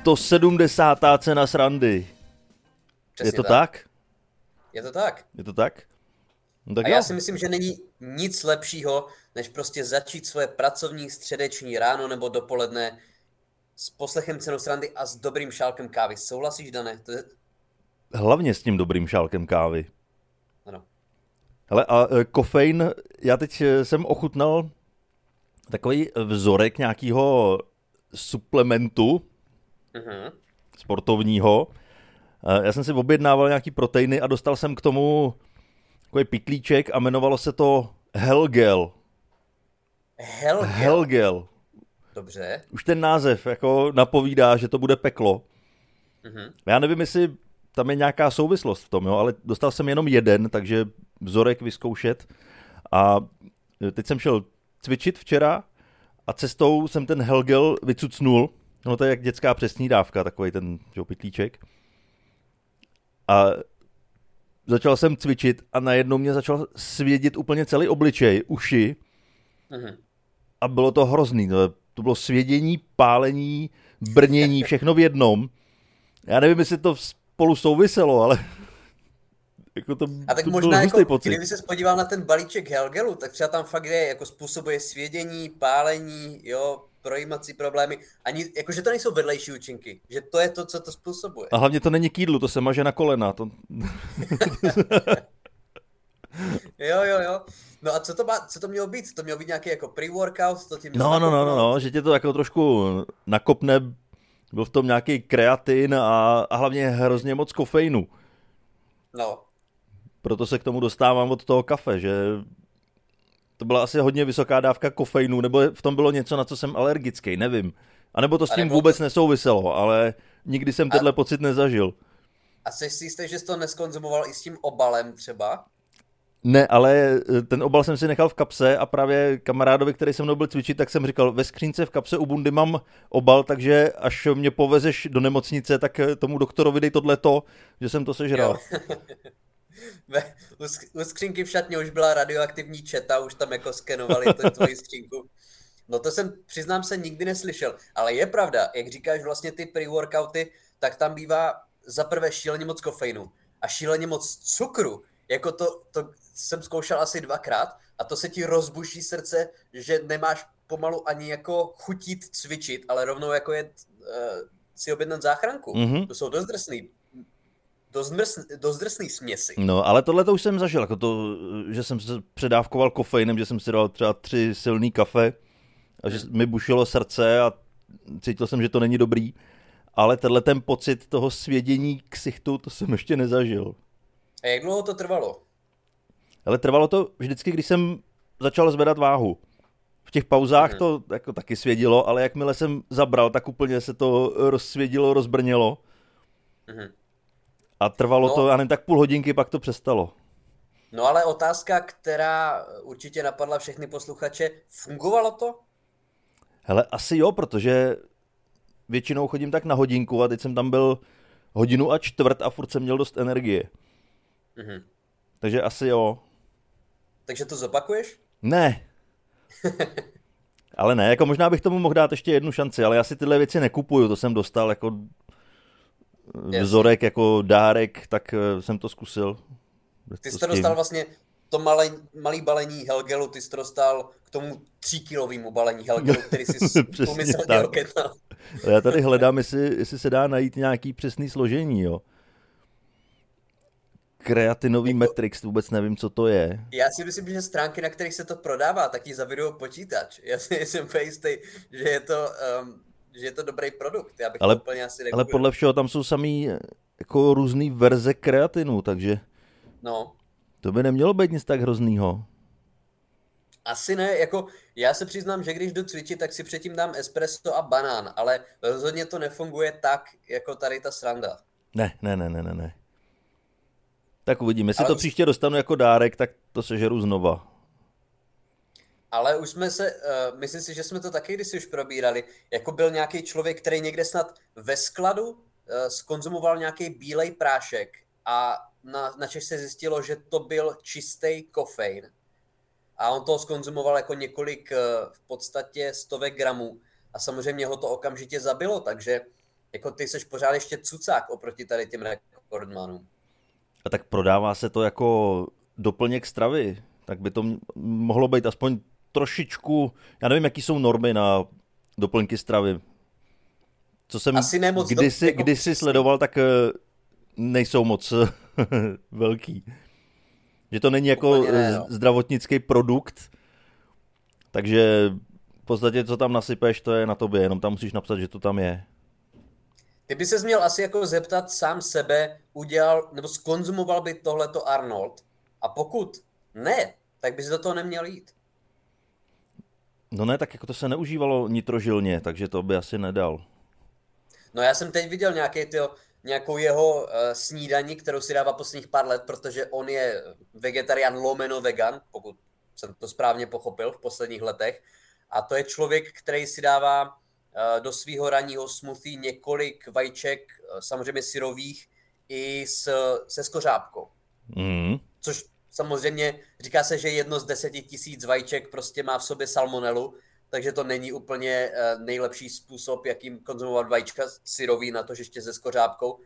170. cena srandy. Přesně je to tak. tak? Je to tak. Je to tak? No tak a jo. já si myslím, že není nic lepšího, než prostě začít svoje pracovní středeční ráno nebo dopoledne s poslechem cenu srandy a s dobrým šálkem kávy. Souhlasíš, Dané? To je... Hlavně s tím dobrým šálkem kávy. Ano. Hele, a e, kofein, já teď e, jsem ochutnal takový vzorek nějakého suplementu uh-huh. sportovního. E, já jsem si objednával nějaký proteiny a dostal jsem k tomu takový pitlíček a jmenovalo se to Helgel. Helgel? Helgel. Dobře. Už ten název jako napovídá, že to bude peklo. Uh-huh. Já nevím, jestli tam je nějaká souvislost v tom, jo, ale dostal jsem jenom jeden, takže vzorek vyzkoušet. A teď jsem šel cvičit včera a cestou jsem ten Helgel vycucnul. No to je jak dětská přesní dávka, takový ten jo, pitlíček. A začal jsem cvičit a najednou mě začal svědět úplně celý obličej, uši. Uh-huh. A bylo to hrozný. To, to bylo svědění, pálení, brnění, všechno v jednom. Já nevím, jestli to spolu souviselo, ale jako to, a tak to možná, jako, pocit. kdyby se podíval na ten balíček Helgelu, tak třeba tam fakt je, jako způsobuje svědění, pálení, jo, projímací problémy. Ani, jakože to nejsou vedlejší účinky, že to je to, co to způsobuje. A hlavně to není kýdlu, to se maže na kolena. To... jo, jo, jo. No a co to, má, co to mělo být? To mělo být nějaký jako pre-workout? To tím no, no, no, no, no, že tě to jako trošku nakopne, byl v tom nějaký kreatin a, a hlavně hrozně moc kofeinu. No. Proto se k tomu dostávám od toho kafe, že to byla asi hodně vysoká dávka kofeinu, nebo v tom bylo něco, na co jsem alergický, nevím. A nebo to s tím vůbec to... nesouviselo, ale nikdy jsem tenhle a... pocit nezažil. A jsi si jistý, že jsi to neskonzumoval i s tím obalem třeba? Ne, ale eh, ten obal jsem si nechal v kapse a právě kamarádovi, který se mnou byl cvičit, tak jsem říkal, ve skřínce v kapse u bundy mám obal, takže až mě povezeš do nemocnice, tak eh, tomu doktorovi dej tohleto, že jsem to sežral. Ve, u, u skřínky v šatně už byla radioaktivní četa, už tam jako skenovali tu tvoji skřínku. No to jsem, přiznám se, nikdy neslyšel. Ale je pravda, jak říkáš vlastně ty pre-workouty, tak tam bývá za prvé šíleně moc kofeinu a šíleně moc cukru. Jako to, to jsem zkoušel asi dvakrát a to se ti rozbuší srdce, že nemáš pomalu ani jako chutit cvičit, ale rovnou jako je uh, si objednat záchranku. Mm-hmm. To jsou dost drsný dost, mrs, dost drsný směsi. No, ale tohle to už jsem zažil, jako to, že jsem se předávkoval kofeinem, že jsem si dal třeba tři silný kafe a že hmm. mi bušilo srdce a cítil jsem, že to není dobrý, ale tenhle ten pocit toho svědění ksichtu, to jsem ještě nezažil. A jak dlouho to trvalo? Ale trvalo to vždycky, když jsem začal zvedat váhu. V těch pauzách hmm. to jako taky svědilo, ale jakmile jsem zabral, tak úplně se to rozsvědilo, rozbrnělo. Hmm. A trvalo no, to, já nevím, tak půl hodinky, pak to přestalo. No ale otázka, která určitě napadla všechny posluchače, fungovalo to? Hele, asi jo, protože většinou chodím tak na hodinku a teď jsem tam byl hodinu a čtvrt a furt jsem měl dost energie. Mhm. Takže asi jo. Takže to zopakuješ? Ne. ale ne, jako možná bych tomu mohl dát ještě jednu šanci, ale já si tyhle věci nekupuju, to jsem dostal jako vzorek jako dárek, tak eh, jsem to zkusil. Ty jsi to dostal vlastně to malé, malý balení Helgelu, ty jsi to dostal k tomu tříkilovému balení Helgelu, který jsi pomyslně oketnal. Já tady hledám, jestli, jestli se dá najít nějaký přesný složení, jo. Kreatinový jako, Matrix, vůbec nevím, co to je. Já si myslím, že stránky, na kterých se to prodává, tak ji zavidují počítač. Já si jsem jistý, že je to um, že je to dobrý produkt. Já bych ale, to úplně asi Ale podle všeho tam jsou samý jako různý verze kreatinu, takže no. to by nemělo být nic tak hroznýho. Asi ne, jako já se přiznám, že když jdu cvičit, tak si předtím dám espresso a banán, ale rozhodně to nefunguje tak, jako tady ta sranda. Ne, ne, ne, ne, ne, ne. Tak uvidíme, jestli ale to příště dostanu jako dárek, tak to sežeru znova. Ale už jsme se, uh, myslím si, že jsme to taky kdysi už probírali, jako byl nějaký člověk, který někde snad ve skladu uh, skonzumoval nějaký bílej prášek a na, na Čech se zjistilo, že to byl čistý kofein. A on toho skonzumoval jako několik uh, v podstatě stovek gramů. A samozřejmě ho to okamžitě zabilo, takže jako ty seš pořád ještě cucák oproti tady těm rekordmanům. A tak prodává se to jako doplněk stravy, tak by to mohlo být aspoň trošičku, já nevím, jaký jsou normy na doplňky stravy. Co jsem Asi nemoc kdysi, do, jako kdysi sledoval, tak eh, nejsou moc velký. Že to není jako ne, no. zdravotnický produkt, takže v podstatě, co tam nasypeš, to je na tobě, jenom tam musíš napsat, že to tam je. Ty by se měl asi jako zeptat sám sebe, udělal, nebo skonzumoval by tohleto Arnold a pokud ne, tak bys do toho neměl jít. No ne, tak jako to se neužívalo nitrožilně, takže to by asi nedal. No já jsem teď viděl nějaký tyjo, nějakou jeho uh, snídaní, kterou si dává posledních pár let, protože on je vegetarián lomeno vegan, pokud jsem to správně pochopil v posledních letech. A to je člověk, který si dává uh, do svého ranního smoothie několik vajíček, uh, samozřejmě syrových, i s, se skořápkou. Mm. Což samozřejmě říká se, že jedno z deseti tisíc vajíček prostě má v sobě salmonelu, takže to není úplně eh, nejlepší způsob, jakým konzumovat vajíčka syrový na to, že ještě se skořápkou.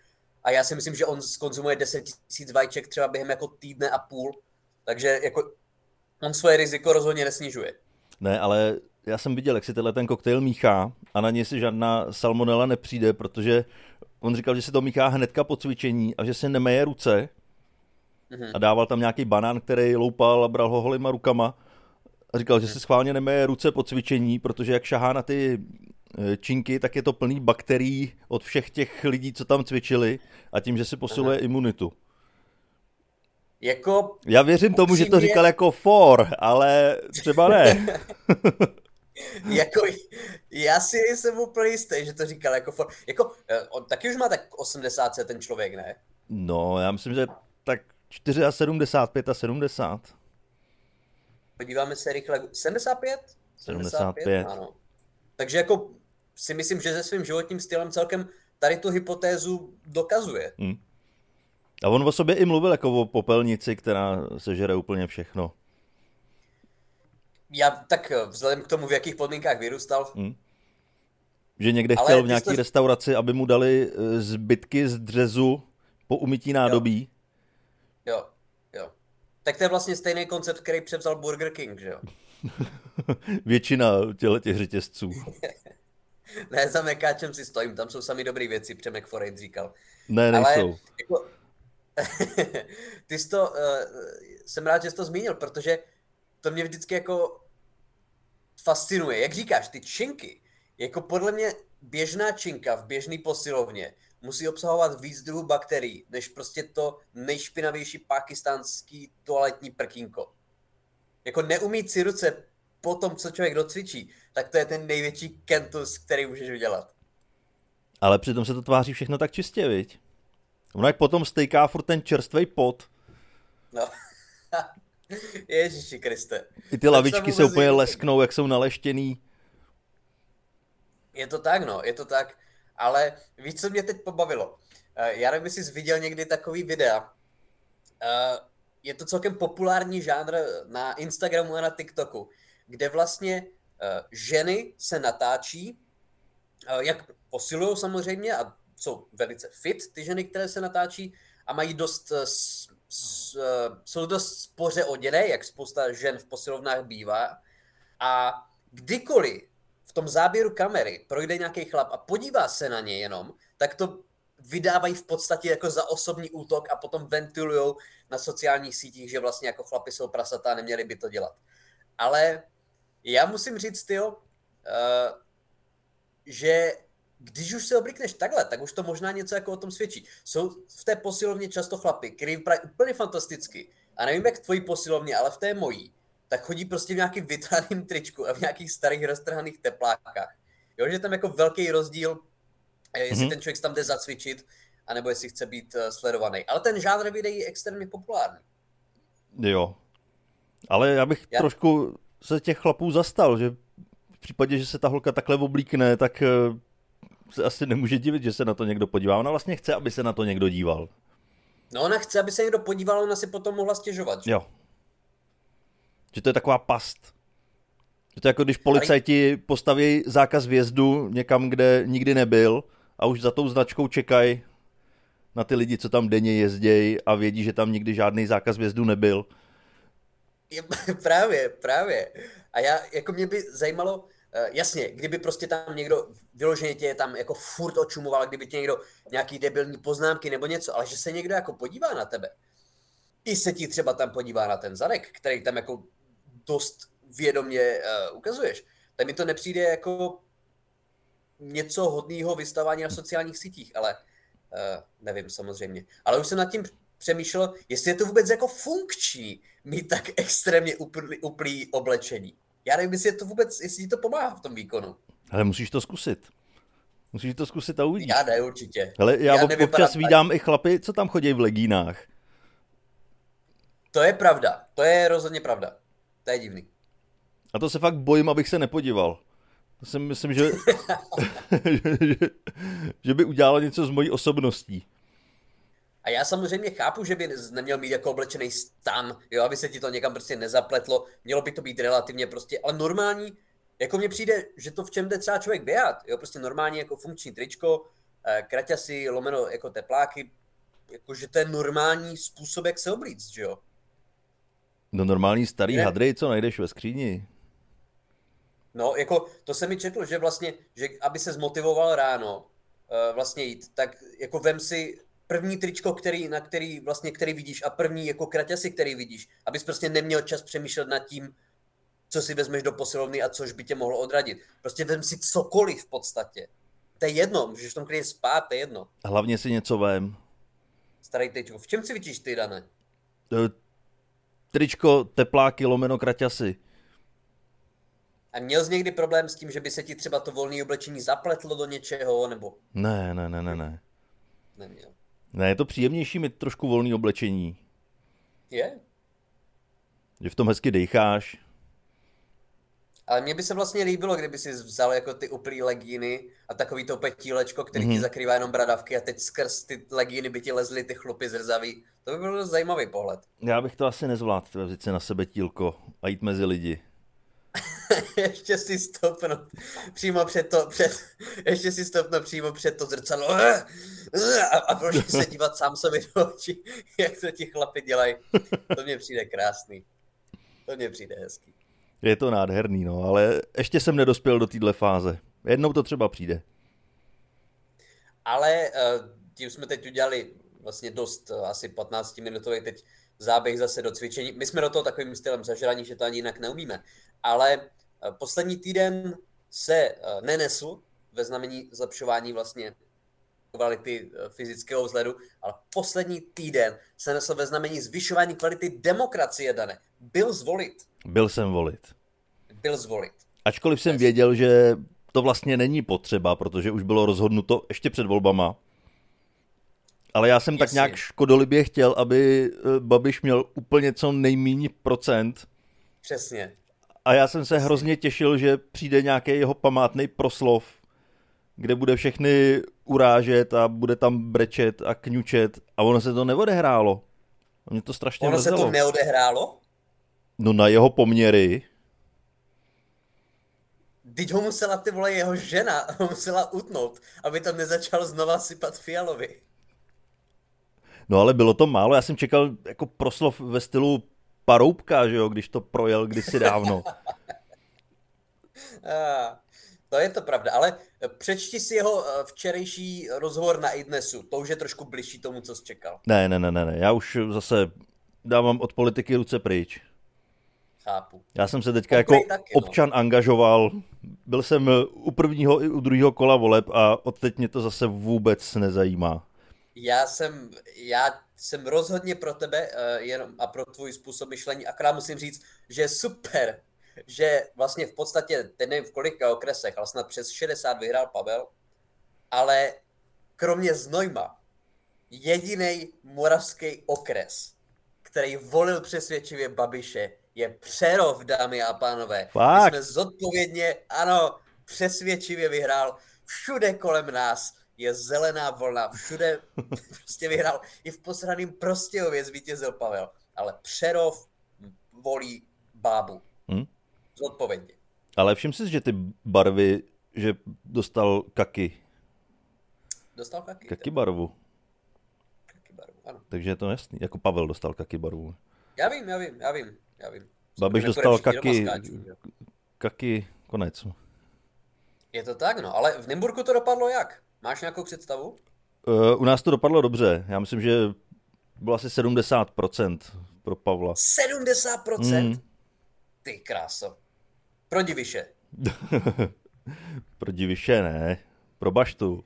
A já si myslím, že on skonzumuje 10 tisíc vajíček třeba během jako týdne a půl, takže jako on svoje riziko rozhodně nesnižuje. Ne, ale já jsem viděl, jak si tenhle ten koktejl míchá a na něj si žádná salmonela nepřijde, protože on říkal, že se to míchá hnedka po cvičení a že se nemeje ruce mm-hmm. a dával tam nějaký banán, který loupal a bral ho holýma rukama a říkal, že si schválně nemeje ruce po cvičení, protože jak šahá na ty eh, činky, tak je to plný bakterií od všech těch lidí, co tam cvičili a tím, že si posiluje Aha. imunitu. Jako Já věřím upřímně... tomu, že to říkal jako for, ale třeba ne. jako, já si jsem úplně jistý, že to říkal jako for. Jako, eh, on taky už má tak 80 ten člověk, ne? No, já myslím, že tak 74, a 70. Podíváme se rychle. 75? 75. 75 ano. Takže jako si myslím, že se svým životním stylem celkem tady tu hypotézu dokazuje. Hmm. A on o sobě i mluvil jako o popelnici, která sežere úplně všechno. Já tak vzhledem k tomu, v jakých podmínkách vyrůstal. Hmm. Že někde Ale chtěl v nějaké to... restauraci, aby mu dali eh, zbytky z dřezu po umytí nádobí. Jo. Jo. Tak to je vlastně stejný koncept, který převzal Burger King, že jo? Většina těle těch řetězců. ne, za mekáčem si stojím, tam jsou sami dobré věci, Přemek Forejt říkal. Ne, nejsou. Ale, jako, ty jsi to, uh, jsem rád, že jsi to zmínil, protože to mě vždycky jako fascinuje. Jak říkáš, ty činky, jako podle mě běžná činka v běžné posilovně musí obsahovat víc druhů bakterií, než prostě to nejšpinavější pakistánský toaletní prkínko. Jako neumít si ruce po tom, co člověk docvičí, tak to je ten největší kentus, který můžeš udělat. Ale přitom se to tváří všechno tak čistě, viď? Ono jak potom stejká furt ten čerstvý pot. No. Ježiši Kriste. I ty lavičky se úplně lesknou, jak jsou naleštěný. Je to tak, no, je to tak. Ale víš, co mě teď pobavilo? Eh, já nevím, jestli jsi viděl někdy takový videa. Eh, je to celkem populární žánr na Instagramu a na TikToku, kde vlastně eh, ženy se natáčí, jak posilují samozřejmě a jsou velice fit, ty ženy, které se natáčí a mají dost, jsou dost spoře oděné, jak spousta žen v posilovnách bývá. A kdykoliv tom záběru kamery projde nějaký chlap a podívá se na ně jenom, tak to vydávají v podstatě jako za osobní útok a potom ventilujou na sociálních sítích, že vlastně jako chlapi jsou prasata a neměli by to dělat. Ale já musím říct, tyjo, uh, že když už se oblikneš takhle, tak už to možná něco jako o tom svědčí. Jsou v té posilovně často chlapy, který vypadají úplně fantasticky. A nevím, jak v tvojí posilovně, ale v té mojí tak chodí prostě v nějakým vytrhaným tričku a v nějakých starých roztrhaných teplákách. Jo, že tam jako velký rozdíl, eh, jestli mm-hmm. ten člověk tam jde zacvičit, anebo jestli chce být uh, sledovaný. Ale ten žánr videí je extrémně populární. Jo. Ale já bych já... trošku se těch chlapů zastal, že v případě, že se ta holka takhle oblíkne, tak uh, se asi nemůže divit, že se na to někdo podívá. Ona vlastně chce, aby se na to někdo díval. No ona chce, aby se někdo podíval, ona si potom mohla stěžovat. Že? Jo, že to je taková past. Že to je jako když policajti postaví zákaz vjezdu někam, kde nikdy nebyl a už za tou značkou čekají na ty lidi, co tam denně jezdějí a vědí, že tam nikdy žádný zákaz vjezdu nebyl. právě, právě. A já, jako mě by zajímalo, Uh, jasně, kdyby prostě tam někdo vyloženě tě tam jako furt očumoval, kdyby tě někdo nějaký debilní poznámky nebo něco, ale že se někdo jako podívá na tebe, i se ti třeba tam podívá na ten zadek, který tam jako dost vědomě uh, ukazuješ, tak mi to nepřijde jako něco hodného vystavání na sociálních sítích, ale uh, nevím samozřejmě. Ale už jsem nad tím přemýšlel, jestli je to vůbec jako funkční mít tak extrémně uplý, uplý oblečení. Já nevím, jestli je to vůbec, jestli ti to pomáhá v tom výkonu. Ale musíš to zkusit. Musíš to zkusit a uvidíš. Já ne, určitě. Ale já, já občas vídám i chlapy, co tam chodí v legínách. To je pravda. To je rozhodně pravda. To je divný. A to se fakt bojím, abych se nepodíval. To si myslím, že, že, že, že by udělalo něco s mojí osobností. A já samozřejmě chápu, že by neměl mít jako oblečený stan, jo, aby se ti to někam prostě nezapletlo. Mělo by to být relativně prostě, ale normální, jako mně přijde, že to v čem jde třeba člověk běhat, jo, prostě normální jako funkční tričko, eh, kraťasy, lomeno jako tepláky, jakože to je normální způsob, jak se oblíct, že jo. No normální starý ne? hadry, co najdeš ve skříni. No, jako to se mi četlo, že vlastně, že aby se zmotivoval ráno uh, vlastně jít, tak jako vem si první tričko, který, na který, vlastně, který vidíš a první jako kraťasy, který vidíš, abys prostě neměl čas přemýšlet nad tím, co si vezmeš do posilovny a což by tě mohlo odradit. Prostě vem si cokoliv v podstatě. To je jedno, můžeš v tom klidně spát, to je jedno. Hlavně si něco vem. Starý tričko. V čem si vidíš ty, Dane? Tričko, tepláky, lomeno, kraťasy. A měl jsi někdy problém s tím, že by se ti třeba to volné oblečení zapletlo do něčeho, nebo? Ne, ne, ne, ne, ne. Neměl. Ne, je to příjemnější mít trošku volný oblečení. Je. Že v tom hezky dejcháš. Ale mně by se vlastně líbilo, kdyby si vzal jako ty uplý legíny a takový to petílečko, který mm-hmm. ti mhm. zakrývá jenom bradavky a teď skrz ty legíny by ti lezly ty chlupy zrzaví. To by byl zajímavý pohled. Já bych to asi nezvládl, vzít si na sebe tílko a jít mezi lidi. ještě si stopnout přímo před to, před, ještě si stopnout přímo před to zrcadlo a, a prostě se dívat sám sobě do očí, jak to ti chlapi dělají. To mně přijde krásný. To mně přijde hezký. Je to nádherný, no, ale ještě jsem nedospěl do téhle fáze. Jednou to třeba přijde. Ale uh, tím jsme teď udělali vlastně dost, uh, asi 15 minutový teď záběh zase do cvičení. My jsme do toho takovým stylem zažraní, že to ani jinak neumíme. Ale uh, poslední týden se nenesl ve znamení zlepšování vlastně kvality fyzického vzhledu, ale poslední týden se nesl ve znamení zvyšování kvality demokracie, Dane. Byl zvolit. Byl jsem volit. Byl zvolit. Ačkoliv jsem věděl, že to vlastně není potřeba, protože už bylo rozhodnuto ještě před volbama. Ale já jsem Jasně. tak nějak škodolibě chtěl, aby eh, Babiš měl úplně co nejméně procent. Přesně. A já jsem se Přesně. hrozně těšil, že přijde nějaký jeho památný proslov, kde bude všechny urážet a bude tam brečet a kňučet a ono se to neodehrálo. Mě to strašně Ono mrzelo. se to neodehrálo? No na jeho poměry. Teď ho musela ty vole jeho žena ho musela utnout, aby tam nezačal znova sypat Fialovi. No ale bylo to málo, já jsem čekal jako proslov ve stylu Paroubka, že jo, když to projel kdysi dávno. ah, to je to pravda, ale přečti si jeho eh, včerejší rozhovor na iDnesu, to už je trošku bližší tomu, co jsi čekal. Ne, ne, ne, ne, ne. já už zase dávám od politiky ruce pryč. Chápu. Já jsem se teďka jako taky, no. občan no. angažoval, byl jsem u prvního i u druhého kola voleb a od teď mě to zase vůbec nezajímá. Já jsem, já jsem rozhodně pro tebe uh, jenom a pro tvůj způsob myšlení, akorát musím říct, že je super, že vlastně v podstatě, teď nevím v kolika okresech, ale snad přes 60 vyhrál Pavel, ale kromě Znojma, jediný moravský okres, který volil přesvědčivě Babiše, je Přerov, dámy a pánové. Fakt? My jsme zodpovědně, ano, přesvědčivě vyhrál. Všude kolem nás je zelená vlna, všude prostě vyhrál. I v posraným Prostějově zvítězil Pavel. Ale Přerov volí bábu. Hmm? Zodpovědně. Ale všim si, že ty barvy, že dostal kaky. Dostal kaky. Kaky barvu. Kaky barvu, ano. Takže je to jasný. Jako Pavel dostal kaky barvu. Já vím, já vím, já vím, já vím. Babiš dostal kaky, kaky, konec. Je to tak, no, ale v Nymburku to dopadlo jak? Máš nějakou představu? Uh, u nás to dopadlo dobře. Já myslím, že bylo asi 70% pro Pavla. 70%? Mm. Ty kráso. Pro diviše. pro diviše ne. Pro baštu.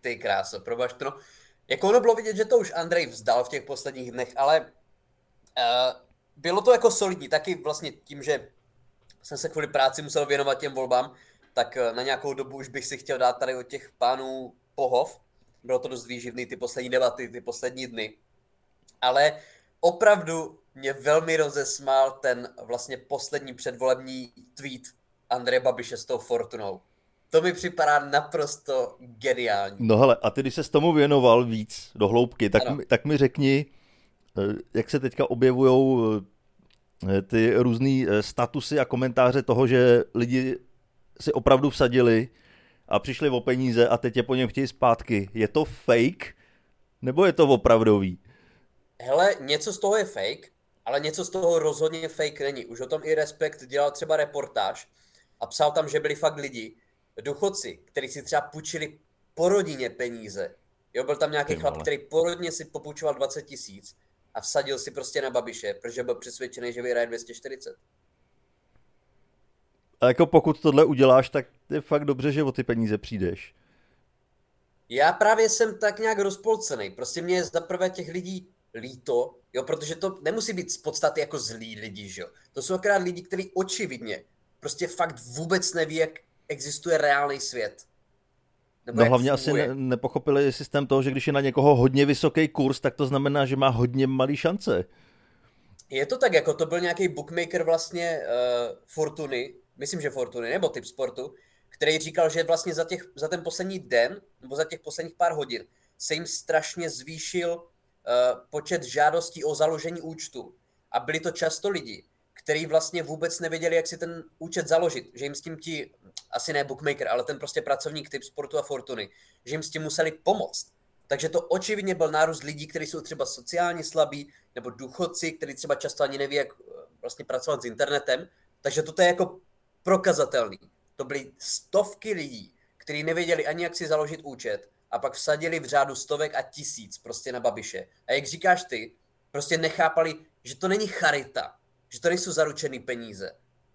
Ty kráso, pro baštu. No, jako ono bylo vidět, že to už Andrej vzdal v těch posledních dnech, ale uh, bylo to jako solidní. Taky vlastně tím, že jsem se kvůli práci musel věnovat těm volbám, tak uh, na nějakou dobu už bych si chtěl dát tady od těch pánů pohov. Bylo to dost výživný, ty poslední debaty, ty poslední dny. Ale opravdu mě velmi rozesmál ten vlastně poslední předvolební tweet Andreje Babiše s tou Fortunou. To mi připadá naprosto geniální. No hele, a ty, když se s tomu věnoval víc do hloubky, tak, mi, tak mi řekni, eh, jak se teďka objevují eh, ty různé eh, statusy a komentáře toho, že lidi si opravdu vsadili a přišli o peníze a teď je po něm chtějí zpátky. Je to fake? Nebo je to opravdový? Hele, něco z toho je fake, ale něco z toho rozhodně fake není. Už o tom i Respekt dělal třeba reportáž a psal tam, že byli fakt lidi, důchodci, kteří si třeba půjčili po rodině peníze. Jo, byl tam nějaký chlap, který po rodině si popůjčoval 20 tisíc a vsadil si prostě na Babiše, protože byl přesvědčený, že vyhraje 240. A jako pokud tohle uděláš, tak je fakt dobře, že o ty peníze přijdeš. Já právě jsem tak nějak rozpolcený. Prostě mě je za prvé těch lidí líto, jo, protože to nemusí být z podstaty jako zlí lidi, že jo. To jsou akorát lidi, kteří očividně prostě fakt vůbec neví, jak existuje reálný svět. Nebo no hlavně funguje. asi ne, nepochopili systém toho, že když je na někoho hodně vysoký kurz, tak to znamená, že má hodně malý šance. Je to tak, jako to byl nějaký bookmaker vlastně uh, Fortuny, myslím, že Fortuny, nebo typ sportu, který říkal, že vlastně za, těch, za ten poslední den, nebo za těch posledních pár hodin, se jim strašně zvýšil uh, počet žádostí o založení účtu. A byli to často lidi, kteří vlastně vůbec nevěděli, jak si ten účet založit. Že jim s tím ti, asi ne bookmaker, ale ten prostě pracovník typ sportu a fortuny, že jim s tím museli pomoct. Takže to očividně byl nárůst lidí, kteří jsou třeba sociálně slabí, nebo důchodci, kteří třeba často ani neví, jak eh, vlastně pracovat s internetem. Takže toto je jako prokazatelný. To byly stovky lidí, kteří nevěděli ani, jak si založit účet a pak vsadili v řádu stovek a tisíc prostě na Babiše. A jak říkáš ty, prostě nechápali, že to není charita, že to nejsou zaručený peníze.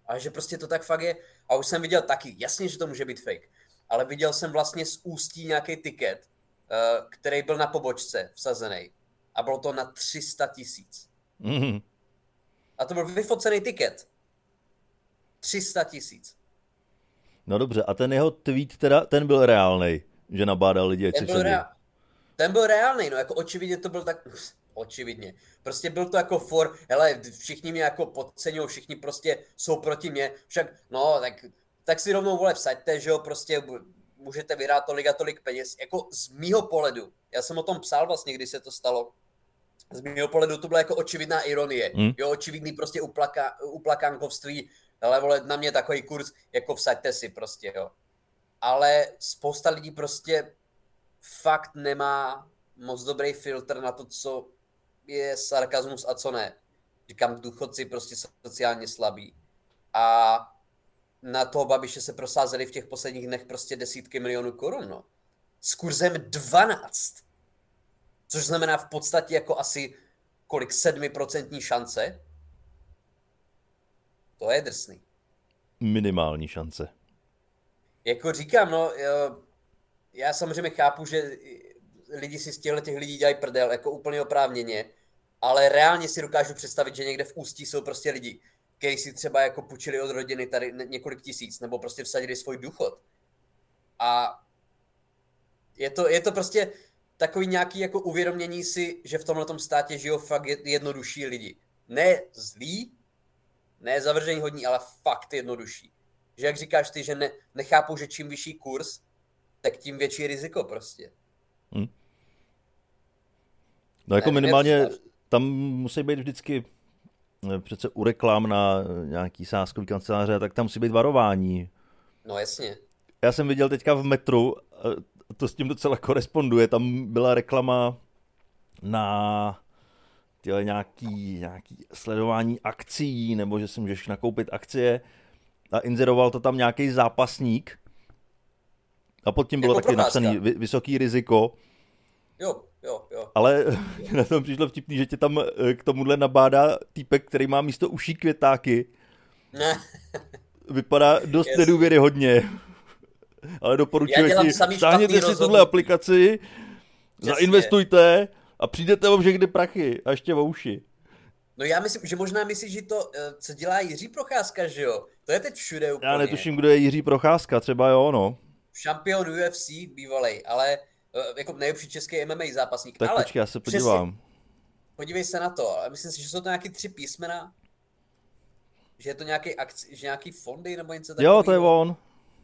A že prostě to tak fakt je. A už jsem viděl taky, jasně, že to může být fake, ale viděl jsem vlastně z ústí nějaký tiket, uh, který byl na pobočce vsazený. A bylo to na 300 tisíc. Mm-hmm. A to byl vyfocený tiket. 300 tisíc. No dobře, a ten jeho tweet teda, ten byl reálný, že nabádal lidi, ať ten byl, rea- ten byl reálný, no jako očividně to byl tak, očividně. Prostě byl to jako for, hele, všichni mě jako podceňují, všichni prostě jsou proti mě, však, no, tak, tak si rovnou vole vsaďte, že jo, prostě můžete vyhrát tolik a tolik peněz. Jako z mýho pohledu, já jsem o tom psal vlastně, když se to stalo, z mýho pohledu to byla jako očividná ironie, hmm. jo, očividný prostě uplaka, uplakánkovství, ale vole, na mě takový kurz, jako vsaďte si prostě, jo. Ale spousta lidí prostě fakt nemá moc dobrý filtr na to, co je sarkazmus a co ne. Říkám, důchodci prostě sociálně slabí. A na toho Babiše se prosázeli v těch posledních dnech prostě desítky milionů korun, no. S kurzem 12. Což znamená v podstatě jako asi kolik, 7% šance. To je drsný. Minimální šance. Jako říkám, no, já samozřejmě chápu, že lidi si z těchto těch lidí dělají prdel, jako úplně oprávněně, ale reálně si dokážu představit, že někde v ústí jsou prostě lidi, kteří si třeba jako půjčili od rodiny tady několik tisíc, nebo prostě vsadili svůj důchod. A je to, je to prostě takový nějaký jako uvědomění si, že v tomhle státě žijou fakt jednodušší lidi. Ne zlí, ne zavržení hodní, ale fakt jednodušší. Že jak říkáš ty, že ne, nechápu, že čím vyšší kurz, tak tím větší riziko prostě. Hmm. No jako minimálně tam musí být vždycky eh, přece u reklam na nějaký sáskový kanceláře, tak tam musí být varování. No jasně. Já jsem viděl teďka v metru, eh, to s tím docela koresponduje. Tam byla reklama na tyhle nějaký, nějaký sledování akcí, nebo že si můžeš nakoupit akcie a inzeroval to tam nějaký zápasník a pod tím bylo jako taky napsaný vysoký riziko. Jo, jo, jo. Ale na tom přišlo vtipný, že tě tam eh, k tomuhle nabádá týpek, který má místo uší květáky. Ne. Vypadá dost yes. nedůvěryhodně. Ale doporučuji ti, stáhněte si tuhle aplikaci, Přesně. zainvestujte a přijdete o všechny prachy a ještě o uši. No já myslím, že možná myslíš, že to, eh, co dělá Jiří Procházka, že jo? To je teď všude úplně. Já netuším, kdo je Jiří Procházka, třeba jo, no. Šampion UFC bývalý, ale jako nejlepší český MMA zápasník. Tak ale počkej, já se podívám. Přesně, podívej se na to, ale myslím si, že jsou to nějaký tři písmena, že je to nějaký, akci, že nějaký fondy nebo něco takového. Jo, to je on.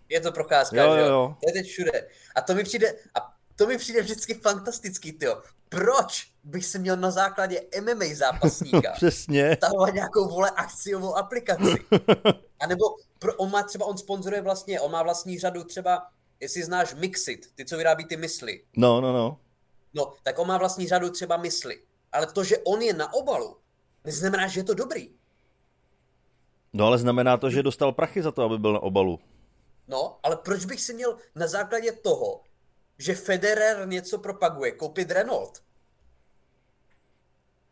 Je to procházka, jo, jo, jo. To je teď všude. A to mi přijde, a to mi přijde vždycky fantastický, tyjo. Proč bych se měl na základě MMA zápasníka Přesně. stahovat nějakou vole akciovou aplikaci? A nebo pro, on má třeba, on sponzoruje vlastně, on má vlastní řadu třeba, jestli znáš Mixit, ty, co vyrábí ty mysli. No, no, no. No, tak on má vlastní řadu třeba mysli. Ale to, že on je na obalu, neznamená, že je to dobrý. No ale znamená to, že dostal prachy za to, aby byl na obalu. No, ale proč bych si měl na základě toho, že Federer něco propaguje, koupit Renault?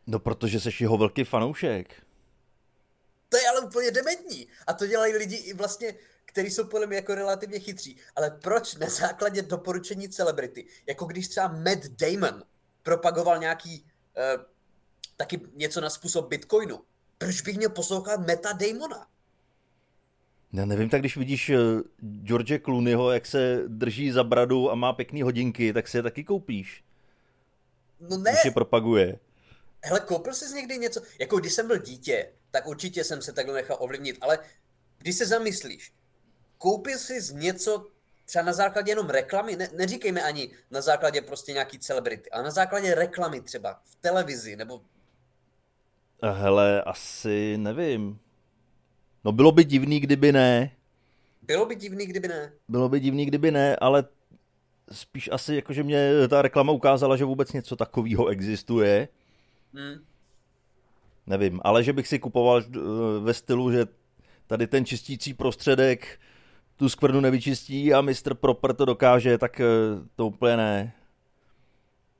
No, protože jsi jeho velký fanoušek. To je ale úplně dementní. A to dělají lidi i vlastně, kteří jsou podle mě jako relativně chytří. Ale proč na základě doporučení celebrity? Jako když třeba Matt Damon propagoval nějaký uh, taky něco na způsob Bitcoinu. Proč bych měl poslouchat Meta Damona? Já nevím, tak když vidíš eh, George Clooneyho, jak se drží za bradu a má pěkný hodinky, tak si je taky koupíš. No ne. Když je propaguje. Hele, koupil jsi někdy něco, jako když jsem byl dítě, tak určitě jsem se takhle nechal ovlivnit, ale když se zamyslíš, koupil jsi něco třeba na základě jenom reklamy, ne, neříkejme ani na základě prostě nějaký celebrity, ale na základě reklamy třeba v televizi, nebo... Hele, asi nevím. No bylo by divný, kdyby ne. Bylo by divný, kdyby ne. Bylo by divný, kdyby ne, ale spíš asi jako, že mě ta reklama ukázala, že vůbec něco takového existuje. Hmm. Nevím, ale že bych si kupoval eh, ve stylu, že tady ten čistící prostředek tu skvrnu nevyčistí a mistr Proper to dokáže, tak eh, to úplně ne.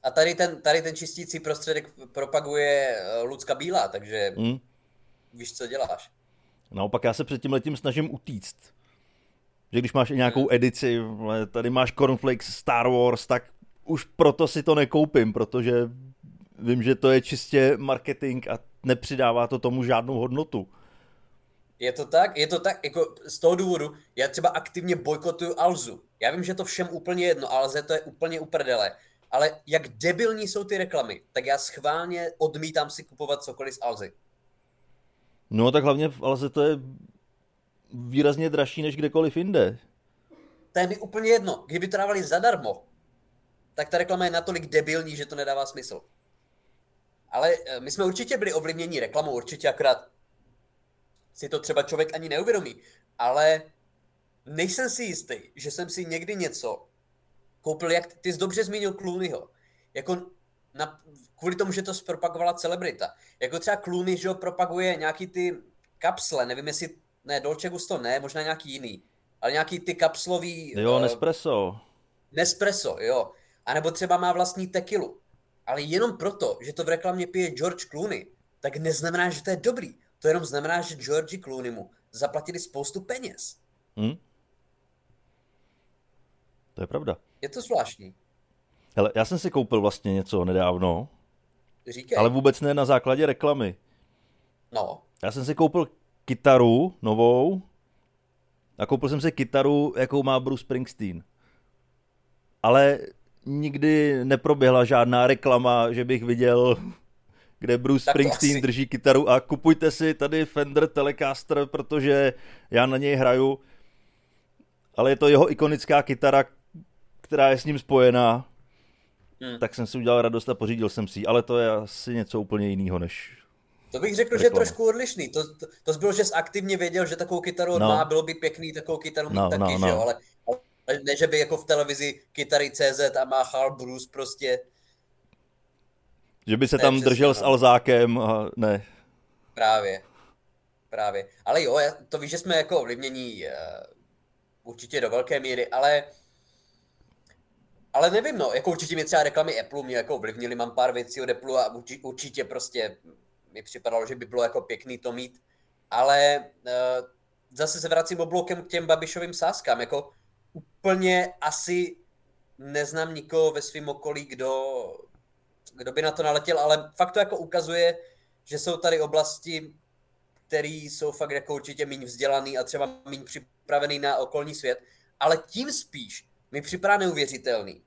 A tady ten, tady ten čistící prostředek propaguje eh, Lucka Bílá, takže hmm. víš, co děláš. Naopak já se před tím letím snažím utíct. Že když máš i nějakou hmm. edici, tady máš Cornflakes Star Wars, tak už proto si to nekoupím, protože vím, že to je čistě marketing a nepřidává to tomu žádnou hodnotu. Je to tak, je to tak, jako z toho důvodu, já třeba aktivně bojkotuju Alzu. Já vím, že to všem úplně jedno, Alze to je úplně uprdele. Ale jak debilní jsou ty reklamy, tak já schválně odmítám si kupovat cokoliv z Alzy. No tak hlavně v Alze to je výrazně dražší než kdekoliv jinde. To je mi úplně jedno. Kdyby to dávali zadarmo, tak ta reklama je natolik debilní, že to nedává smysl. Ale eh, my jsme určitě byli ovlivněni reklamou, určitě akorát si to třeba člověk ani neuvědomí. Ale nejsem si jistý, že jsem si někdy něco koupil, jak ty jsi dobře zmínil Clooneyho. Jako na, kvůli tomu, že to zpropagovala celebrita. Jako třeba Clooney, že ho propaguje nějaký ty kapsle, nevím jestli, ne, Dolce Gusto ne, možná nějaký jiný, ale nějaký ty kapslový... Jo, uh, Nespresso. Nespresso, jo. A nebo třeba má vlastní tekilu. Ale jenom proto, že to v reklamě pije George Clooney, tak neznamená, že to je dobrý. To jenom znamená, že George Clooney mu zaplatili spoustu peněz. Hmm? To je pravda. Je to zvláštní. Hele, já jsem si koupil vlastně něco nedávno, Říkej. ale vůbec ne na základě reklamy. No. Já jsem si koupil kytaru novou a koupil jsem si kytaru, jakou má Bruce Springsteen. Ale nikdy neproběhla žádná reklama, že bych viděl, kde Bruce tak Springsteen asi... drží kytaru a kupujte si tady Fender Telecaster, protože já na něj hraju. Ale je to jeho ikonická kytara, která je s ním spojená. Hmm. Tak jsem si udělal radost a pořídil jsem si ale to je asi něco úplně jiného než to bych řekl, reklama. že je trošku odlišný. To, to, to bylo, že jsi aktivně věděl, že takovou kytaru no. má, bylo by pěkný takovou kytaru mít no, taky, no, no. že jo, ale Ne, že by jako v televizi kytary CZ a máchal Bruce prostě. Že by se ne, tam držel no. s Alzákem a ne. Právě. Právě. Ale jo, to víš, že jsme jako ovlivnění uh, určitě do velké míry, ale ale nevím, no, jako určitě mi třeba reklamy Apple mě jako ovlivnili, mám pár věcí od Apple a určitě prostě mi připadalo, že by bylo jako pěkný to mít, ale uh, zase se vracím oblokem k těm Babišovým sáskám, jako úplně asi neznám nikoho ve svém okolí, kdo, kdo by na to naletěl, ale fakt to jako ukazuje, že jsou tady oblasti, které jsou fakt jako určitě méně vzdělaný a třeba méně připravený na okolní svět, ale tím spíš mi připadá neuvěřitelný,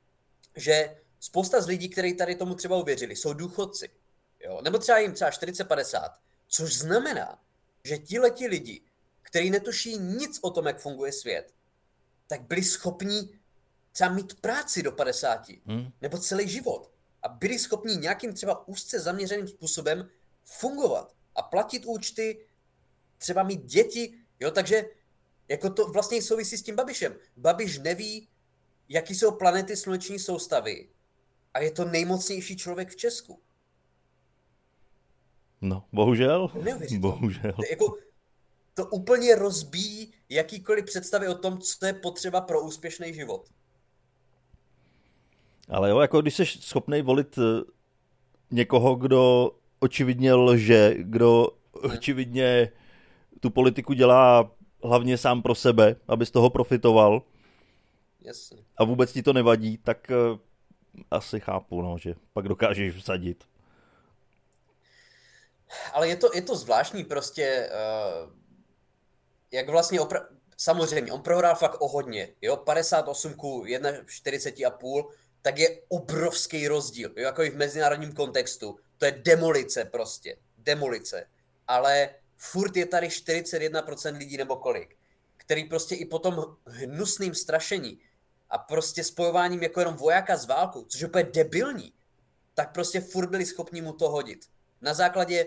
že spousta z lidí, kteří tady tomu třeba uvěřili, jsou důchodci. Jo? Nebo třeba jim třeba 40-50. Což znamená, že tihleti lidi, kteří netuší nic o tom, jak funguje svět, tak byli schopni třeba mít práci do 50. Hmm. Nebo celý život. A byli schopni nějakým třeba úzce zaměřeným způsobem fungovat a platit účty, třeba mít děti, jo, takže jako to vlastně souvisí s tím Babišem. Babiš neví, jaký jsou planety sluneční soustavy a je to nejmocnější člověk v Česku. No, bohužel. Bohužel. To, jako, to úplně rozbíjí jakýkoliv představy o tom, co je potřeba pro úspěšný život. Ale jo, jako když jsi schopný volit eh, někoho, kdo očividně lže, kdo očividně tu politiku dělá hlavně sám pro sebe, aby z toho profitoval, Jasně. a vůbec ti to nevadí, tak uh, asi chápu, no, že pak dokážeš vsadit. Ale je to, je to zvláštní prostě, uh, jak vlastně opra- samozřejmě, on prohrál fakt o hodně, jo, 58 ku 41 a půl, tak je obrovský rozdíl, jo, jako i v mezinárodním kontextu, to je demolice prostě, demolice, ale furt je tady 41% lidí nebo kolik, který prostě i po tom hnusným strašení a prostě spojováním jako jenom vojáka s válkou, což je úplně debilní, tak prostě furt byli schopni mu to hodit. Na základě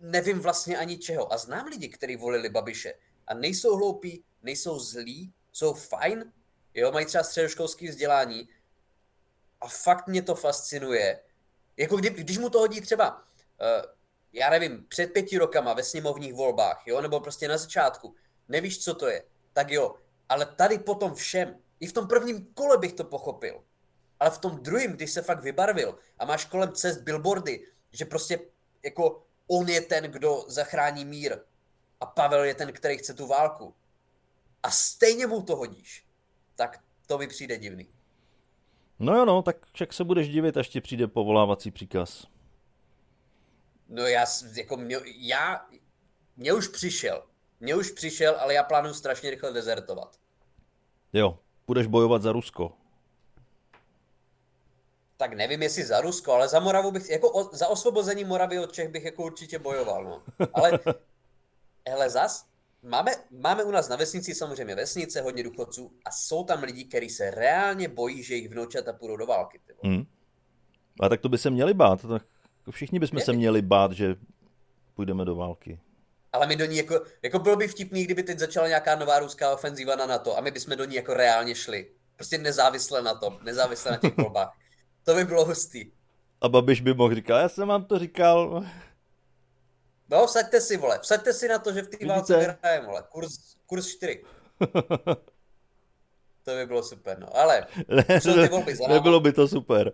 nevím vlastně ani čeho. A znám lidi, kteří volili Babiše a nejsou hloupí, nejsou zlí, jsou fajn, jo, mají třeba středoškolské vzdělání a fakt mě to fascinuje. Jako kdy, když mu to hodí třeba, uh, já nevím, před pěti rokama ve sněmovních volbách, jo, nebo prostě na začátku, nevíš, co to je, tak jo, ale tady potom všem, i v tom prvním kole bych to pochopil. Ale v tom druhém, když se fakt vybarvil a máš kolem cest billboardy, že prostě jako on je ten, kdo zachrání mír a Pavel je ten, který chce tu válku a stejně mu to hodíš, tak to mi přijde divný. No jo, no, tak však se budeš divit, až ti přijde povolávací příkaz. No já, jako mě, já, mě už přišel, mě už přišel, ale já plánuju strašně rychle dezertovat. Jo, budeš bojovat za Rusko. Tak nevím, jestli za Rusko, ale za Moravu bych, jako o, za osvobození Moravy od Čech bych jako určitě bojoval, no. Ale, hele, zas, máme, máme u nás na vesnici samozřejmě vesnice, hodně důchodců a jsou tam lidi, kteří se reálně bojí, že jejich vnoučata půjdou do války. Hmm. A tak to by se měli bát. Tak všichni bychom se měli bát, že půjdeme do války ale my do ní jako, jako bylo by vtipný, kdyby teď začala nějaká nová ruská ofenzíva na NATO a my bychom do ní jako reálně šli. Prostě nezávisle na tom, nezávisle na těch volbách. To by bylo hustý. A Babiš by mohl říkat, já jsem vám to říkal. No, vsaďte si, vole, vsaďte si na to, že v té válce vyhrajeme, vole, kurz, kurz 4. to by bylo super, no, ale ne, jsou ty volby za náma. Nebylo by to super.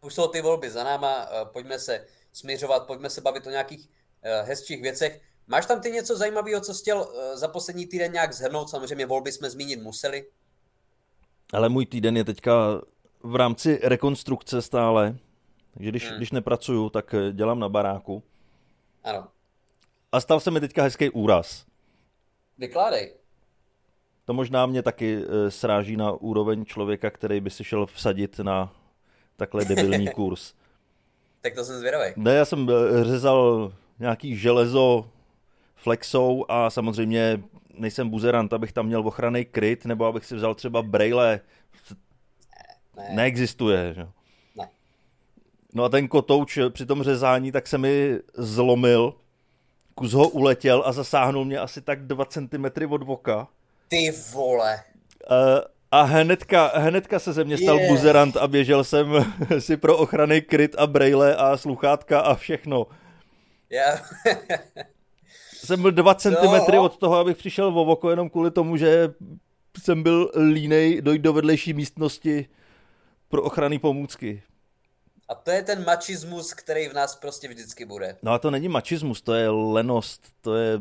Už jsou ty volby za náma, eh, pojďme se směřovat, pojďme se bavit o nějakých Eh, hezčích věcech. Máš tam ty něco zajímavého, co jsi chtěl eh, za poslední týden nějak zhrnout? Samozřejmě volby jsme zmínit museli. Ale můj týden je teďka v rámci rekonstrukce stále. Takže když, hmm. když nepracuju, tak dělám na baráku. Ano. A stal se mi teďka hezký úraz. Vykládej. To možná mě taky sráží na úroveň člověka, který by si šel vsadit na takhle debilní kurz. tak to jsem zvědavý. Ne, já jsem řezal nějaký železo flexou a samozřejmě nejsem buzerant, abych tam měl ochranný kryt, nebo abych si vzal třeba braille. Ne. Neexistuje, že? No a ten kotouč při tom řezání tak se mi zlomil, kus ho uletěl a zasáhnul mě asi tak 2 cm od voka. Ty vole. a hnedka, hnedka se ze mě stal yeah. buzerant a běžel jsem si pro ochrany kryt a brejle a sluchátka a všechno. Yeah. jsem byl 2 cm no. od toho, abych přišel v oko jenom kvůli tomu, že jsem byl línej dojít do vedlejší místnosti pro ochranné pomůcky. A to je ten mačismus, který v nás prostě vždycky bude. No a to není mačismus, to je lenost, to je,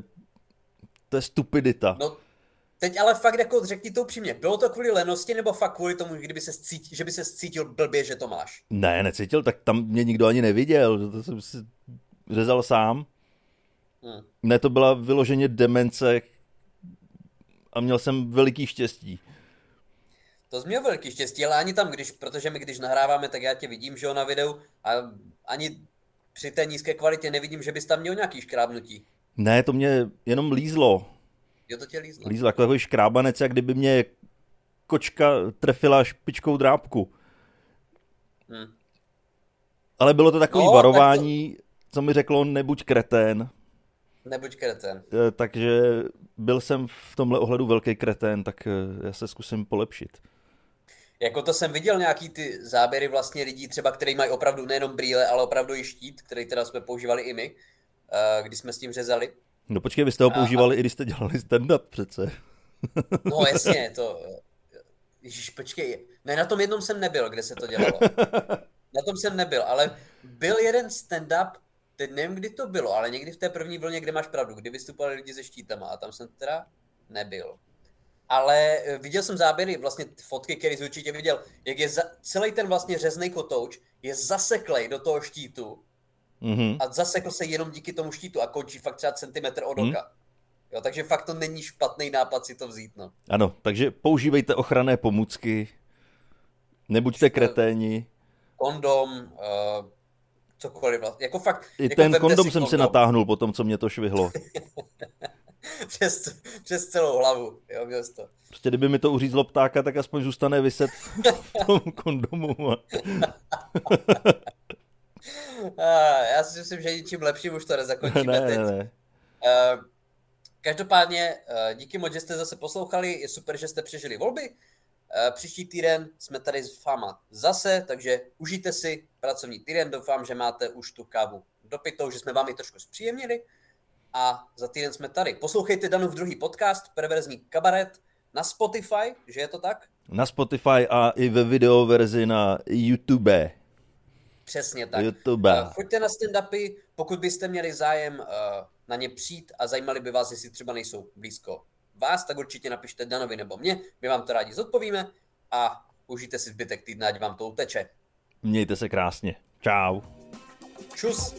to je stupidita. No, teď ale fakt jako řekni to upřímně, bylo to kvůli lenosti nebo fakt kvůli tomu, kdyby se cítil, že by se cítil blbě, že to máš? Ne, necítil, tak tam mě nikdo ani neviděl, to jsem si řezal sám. Hmm. Ne, to byla vyloženě demence a měl jsem veliký štěstí. To jsi měl velký štěstí, ale ani tam, když, protože my když nahráváme, tak já tě vidím, že jo, na videu a ani při té nízké kvalitě nevidím, že bys tam měl nějaký škrábnutí. Ne, to mě jenom lízlo. Jo, to tě lízlo. Lízlo, jako takový škrábanec, jak kdyby mě kočka trefila špičkou drápku. Hmm. Ale bylo to takový no, varování, to... co mi řeklo, nebuď kretén. Nebuď kretén. Eh, takže byl jsem v tomhle ohledu velký kretén, tak eh, já se zkusím polepšit. Jako to jsem viděl nějaký ty záběry vlastně lidí, třeba který mají opravdu nejenom brýle, ale opravdu i štít, který teda jsme používali i my, eh, když jsme s tím řezali. No počkej, vy jste ho používali a... i když jste dělali stand-up přece. No jasně, to... Ježíš, počkej, ne, na tom jednom jsem nebyl, kde se to dělalo. Na tom jsem nebyl, ale byl jeden stand-up, teď nevím, kdy to bylo, ale někdy v té první vlně, kde máš pravdu, kdy vystupovali lidi se štítama a tam jsem teda nebyl. Ale eh, viděl jsem záběry, vlastně fotky, které jsi určitě viděl, jak je za, celý ten vlastně řezný kotouč je zaseklej do toho štítu mm-hmm. a zasekl se jenom díky tomu štítu a končí fakt třeba centimetr od mhm. oka. Mm. Jo, takže fakt to není špatný nápad si to vzít. No. Ano, takže používejte ochranné pomůcky, nebuďte kreténi. Kondom, uh, cokoliv. Vlastně. Jako fakt, I jako ten kondom jsem kondom. si natáhnul po tom, co mě to švihlo. přes, přes celou hlavu, jo, měl to. Prostě kdyby mi to uřízlo ptáka, tak aspoň zůstane vyset v tom kondomu. Já si myslím, že ničím lepším už to nezakončíme ne, teď. Ne, ne. Uh, každopádně uh, díky moc, že jste zase poslouchali, je super, že jste přežili volby. Uh, příští týden jsme tady s Fama zase, takže užijte si pracovní týden. Doufám, že máte už tu kávu dopitou, že jsme vám ji trošku zpříjemnili a za týden jsme tady. Poslouchejte Danův druhý podcast, Perverzní kabaret, na Spotify, že je to tak? Na Spotify a i ve videoverzi na YouTube. Přesně tak. YouTube. Choďte na stand-upy, pokud byste měli zájem uh, na ně přijít a zajímali by vás, jestli třeba nejsou blízko vás, tak určitě napište Danovi nebo mě, my vám to rádi zodpovíme a užijte si zbytek týdne, ať vám to uteče. Mějte se krásně. Čau. Čus.